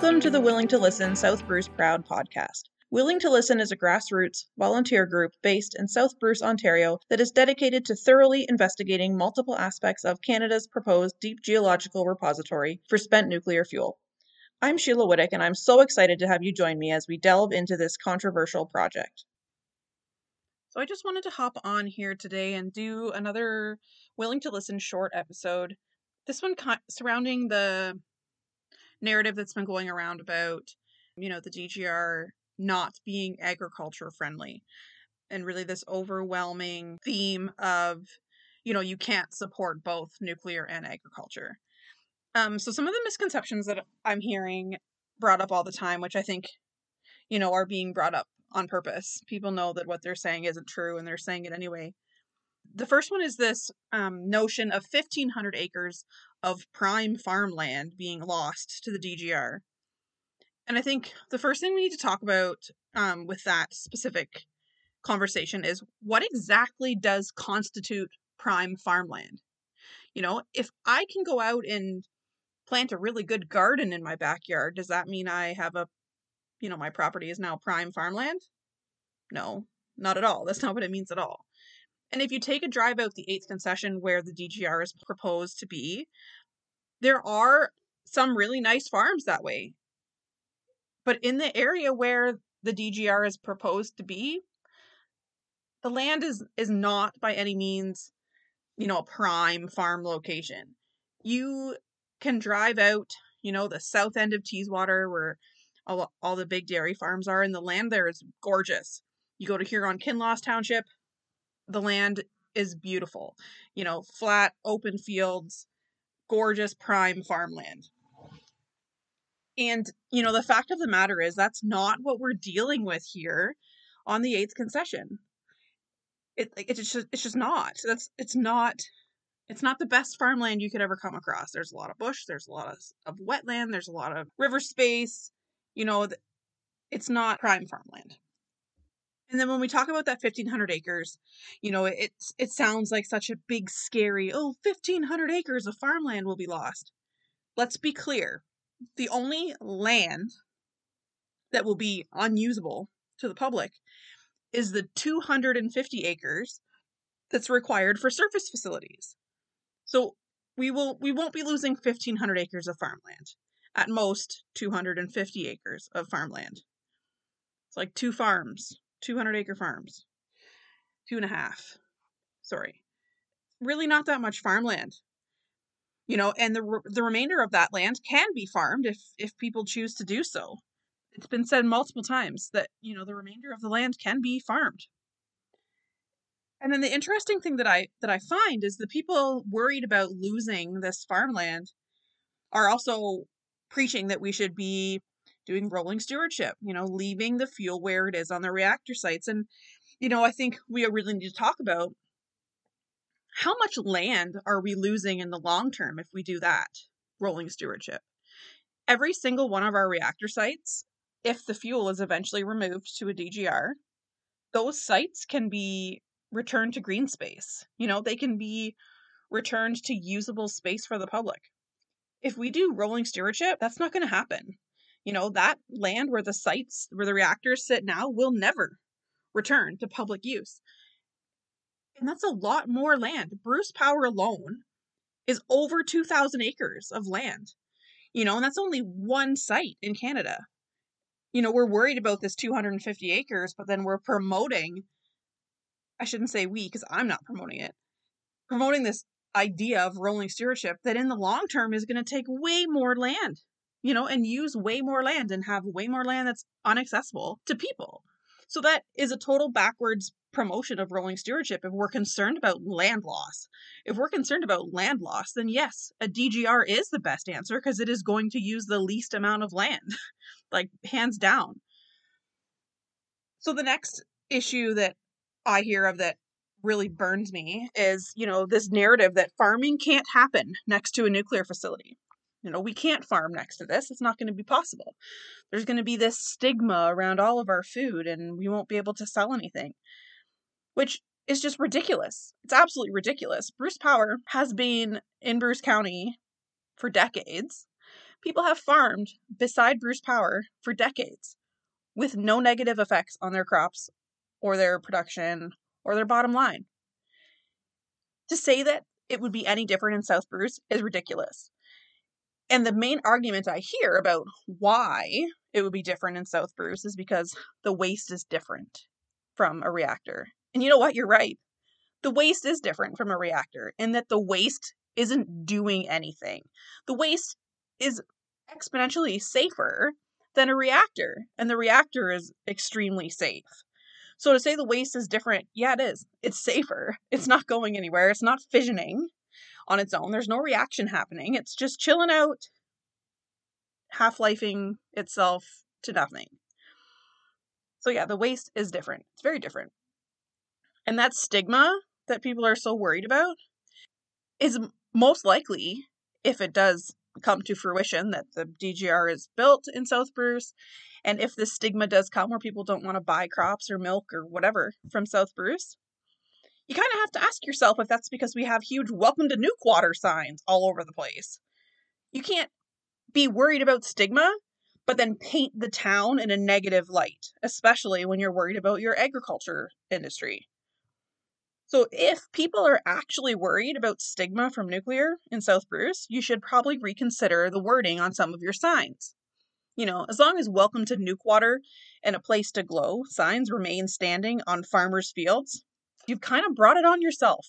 Welcome to the Willing to Listen South Bruce Proud podcast. Willing to Listen is a grassroots volunteer group based in South Bruce, Ontario, that is dedicated to thoroughly investigating multiple aspects of Canada's proposed deep geological repository for spent nuclear fuel. I'm Sheila Whittick, and I'm so excited to have you join me as we delve into this controversial project. So, I just wanted to hop on here today and do another Willing to Listen short episode. This one surrounding the narrative that's been going around about, you know, the DGR not being agriculture friendly. And really, this overwhelming theme of, you know, you can't support both nuclear and agriculture. Um, so, some of the misconceptions that I'm hearing brought up all the time, which I think, you know, are being brought up on purpose. People know that what they're saying isn't true and they're saying it anyway. The first one is this um, notion of 1,500 acres of prime farmland being lost to the DGR. And I think the first thing we need to talk about um, with that specific conversation is what exactly does constitute prime farmland? You know, if I can go out and plant a really good garden in my backyard, does that mean I have a, you know, my property is now prime farmland? No, not at all. That's not what it means at all. And if you take a drive out the 8th concession where the DGR is proposed to be, there are some really nice farms that way. But in the area where the DGR is proposed to be, the land is is not by any means, you know, a prime farm location. You can drive out, you know, the south end of Teeswater where all, all the big dairy farms are, and the land there is gorgeous. You go to Huron Kinloss Township, the land is beautiful. You know, flat, open fields, gorgeous prime farmland. And, you know, the fact of the matter is that's not what we're dealing with here on the 8th concession. It, it's just it's just not. That's it's not it's not the best farmland you could ever come across. There's a lot of bush, there's a lot of, of wetland, there's a lot of river space. You know, it's not prime farmland. And then when we talk about that 1500 acres, you know, it it sounds like such a big scary, oh, 1500 acres of farmland will be lost. Let's be clear. The only land that will be unusable to the public is the 250 acres that's required for surface facilities. So we will we won't be losing 1500 acres of farmland. At most 250 acres of farmland. It's like two farms 200 acre farms. Two and a half. Sorry. Really not that much farmland. You know, and the the remainder of that land can be farmed if if people choose to do so. It's been said multiple times that, you know, the remainder of the land can be farmed. And then the interesting thing that I that I find is the people worried about losing this farmland are also preaching that we should be doing rolling stewardship, you know, leaving the fuel where it is on the reactor sites. And, you know, I think we really need to talk about how much land are we losing in the long term if we do that rolling stewardship? Every single one of our reactor sites, if the fuel is eventually removed to a DGR, those sites can be returned to green space. You know, they can be returned to usable space for the public. If we do rolling stewardship, that's not going to happen. You know, that land where the sites, where the reactors sit now, will never return to public use. And that's a lot more land. Bruce Power alone is over 2,000 acres of land. You know, and that's only one site in Canada. You know, we're worried about this 250 acres, but then we're promoting, I shouldn't say we, because I'm not promoting it, promoting this idea of rolling stewardship that in the long term is going to take way more land you know, and use way more land and have way more land that's unaccessible to people. So that is a total backwards promotion of rolling stewardship if we're concerned about land loss. If we're concerned about land loss, then yes, a DGR is the best answer because it is going to use the least amount of land, like hands down. So the next issue that I hear of that really burns me is, you know, this narrative that farming can't happen next to a nuclear facility. You know, we can't farm next to this. It's not going to be possible. There's going to be this stigma around all of our food and we won't be able to sell anything, which is just ridiculous. It's absolutely ridiculous. Bruce Power has been in Bruce County for decades, People have farmed beside Bruce Power for decades with no negative effects on their crops or their production or their bottom line. To say that it would be any different in South Bruce is ridiculous. And the main argument I hear about why it would be different in South Bruce is because the waste is different from a reactor. And you know what? You're right. The waste is different from a reactor in that the waste isn't doing anything. The waste is exponentially safer than a reactor, and the reactor is extremely safe. So to say the waste is different, yeah, it is. It's safer. It's not going anywhere. It's not fissioning on its own. There's no reaction happening. It's just chilling out, half lifing itself to nothing. So, yeah, the waste is different. It's very different. And that stigma that people are so worried about is most likely, if it does come to fruition that the DGR is built in South Bruce, and if this stigma does come where people don't want to buy crops or milk or whatever from South Bruce, you kind of have to ask yourself if that's because we have huge welcome to Nukwater signs all over the place. You can't be worried about stigma, but then paint the town in a negative light, especially when you're worried about your agriculture industry. So, if people are actually worried about stigma from nuclear in South Bruce, you should probably reconsider the wording on some of your signs. You know, as long as welcome to Nukwater and a place to glow signs remain standing on farmers' fields, you've kind of brought it on yourself.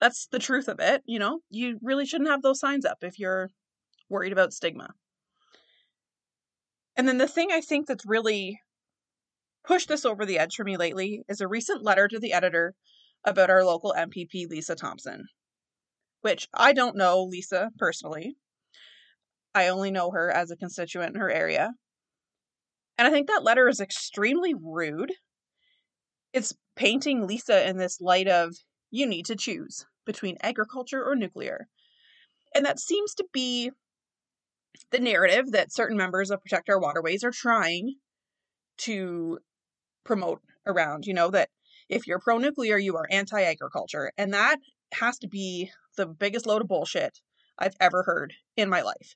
That's the truth of it, you know? You really shouldn't have those signs up if you're worried about stigma. And then the thing I think that's really pushed this over the edge for me lately is a recent letter to the editor about our local MPP, Lisa Thompson, which I don't know Lisa personally. I only know her as a constituent in her area. And I think that letter is extremely rude it's painting Lisa in this light of you need to choose between agriculture or nuclear. And that seems to be the narrative that certain members of Protect Our Waterways are trying to promote around, you know, that if you're pro nuclear, you are anti agriculture. And that has to be the biggest load of bullshit I've ever heard in my life.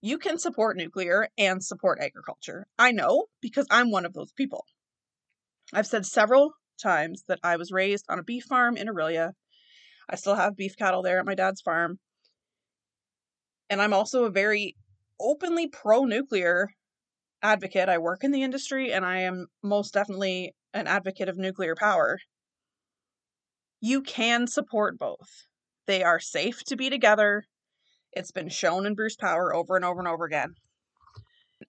You can support nuclear and support agriculture. I know because I'm one of those people. I've said several times that I was raised on a beef farm in Orillia. I still have beef cattle there at my dad's farm. And I'm also a very openly pro nuclear advocate. I work in the industry and I am most definitely an advocate of nuclear power. You can support both. They are safe to be together. It's been shown in Bruce Power over and over and over again.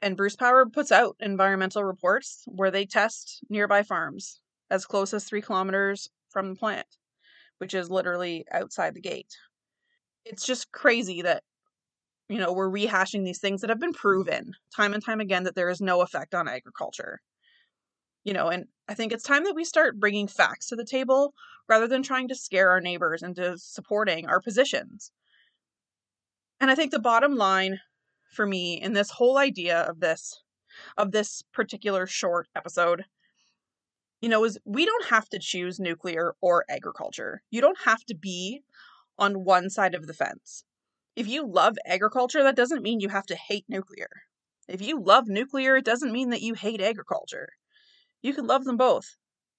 And Bruce Power puts out environmental reports where they test nearby farms as close as three kilometers from the plant, which is literally outside the gate. It's just crazy that, you know, we're rehashing these things that have been proven time and time again that there is no effect on agriculture. You know, and I think it's time that we start bringing facts to the table rather than trying to scare our neighbors into supporting our positions. And I think the bottom line for me in this whole idea of this of this particular short episode you know is we don't have to choose nuclear or agriculture. You don't have to be on one side of the fence. If you love agriculture that doesn't mean you have to hate nuclear. If you love nuclear it doesn't mean that you hate agriculture. You can love them both.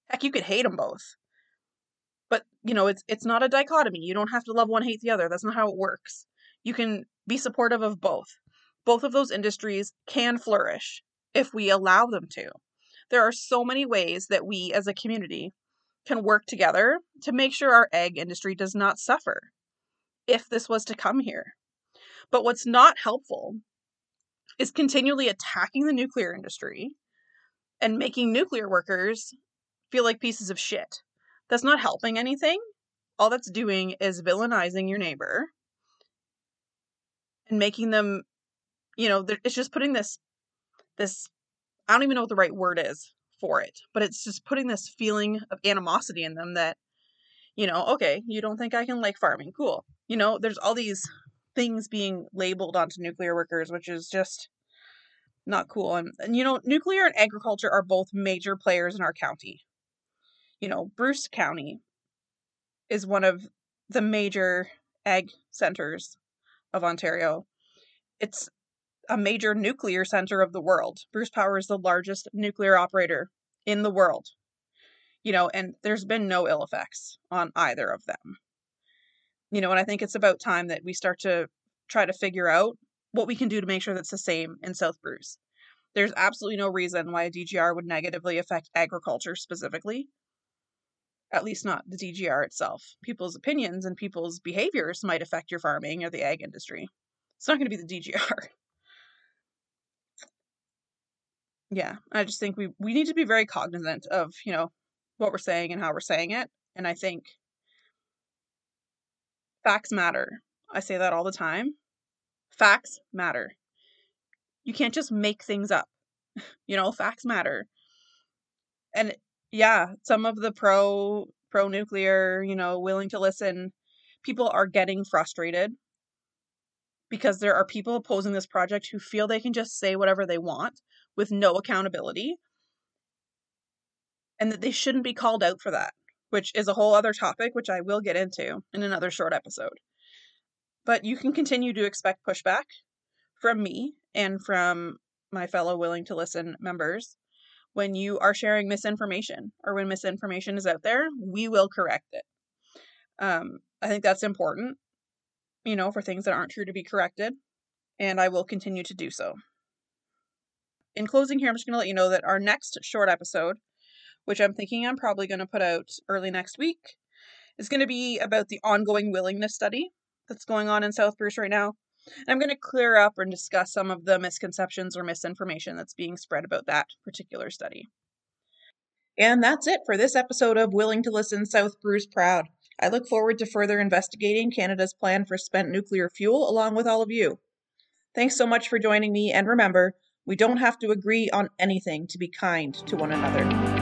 Heck you could hate them both. But you know it's it's not a dichotomy. You don't have to love one hate the other. That's not how it works. You can be supportive of both both of those industries can flourish if we allow them to. There are so many ways that we as a community can work together to make sure our egg industry does not suffer if this was to come here. But what's not helpful is continually attacking the nuclear industry and making nuclear workers feel like pieces of shit. That's not helping anything. All that's doing is villainizing your neighbor and making them you know, it's just putting this this I don't even know what the right word is for it, but it's just putting this feeling of animosity in them that you know, okay, you don't think I can like farming. Cool. You know, there's all these things being labeled onto nuclear workers, which is just not cool. And, and you know, nuclear and agriculture are both major players in our county. You know, Bruce County is one of the major ag centers of Ontario. It's a major nuclear center of the world. Bruce Power is the largest nuclear operator in the world. You know, and there's been no ill effects on either of them. You know, and I think it's about time that we start to try to figure out what we can do to make sure that's the same in South Bruce. There's absolutely no reason why a DGR would negatively affect agriculture specifically. At least not the DGR itself. People's opinions and people's behaviors might affect your farming or the ag industry. It's not going to be the DGR. yeah, I just think we we need to be very cognizant of, you know, what we're saying and how we're saying it. And I think facts matter. I say that all the time. Facts matter. You can't just make things up. You know, facts matter. And yeah, some of the pro pro nuclear, you know, willing to listen people are getting frustrated because there are people opposing this project who feel they can just say whatever they want with no accountability and that they shouldn't be called out for that, which is a whole other topic, which I will get into in another short episode. But you can continue to expect pushback from me and from my fellow willing to listen members when you are sharing misinformation or when misinformation is out there, we will correct it. Um, I think that's important, you know, for things that aren't true to be corrected, and I will continue to do so. In closing, here, I'm just going to let you know that our next short episode, which I'm thinking I'm probably going to put out early next week, is going to be about the ongoing willingness study that's going on in South Bruce right now. And I'm going to clear up and discuss some of the misconceptions or misinformation that's being spread about that particular study. And that's it for this episode of Willing to Listen South Bruce Proud. I look forward to further investigating Canada's plan for spent nuclear fuel along with all of you. Thanks so much for joining me, and remember, we don't have to agree on anything to be kind to one another.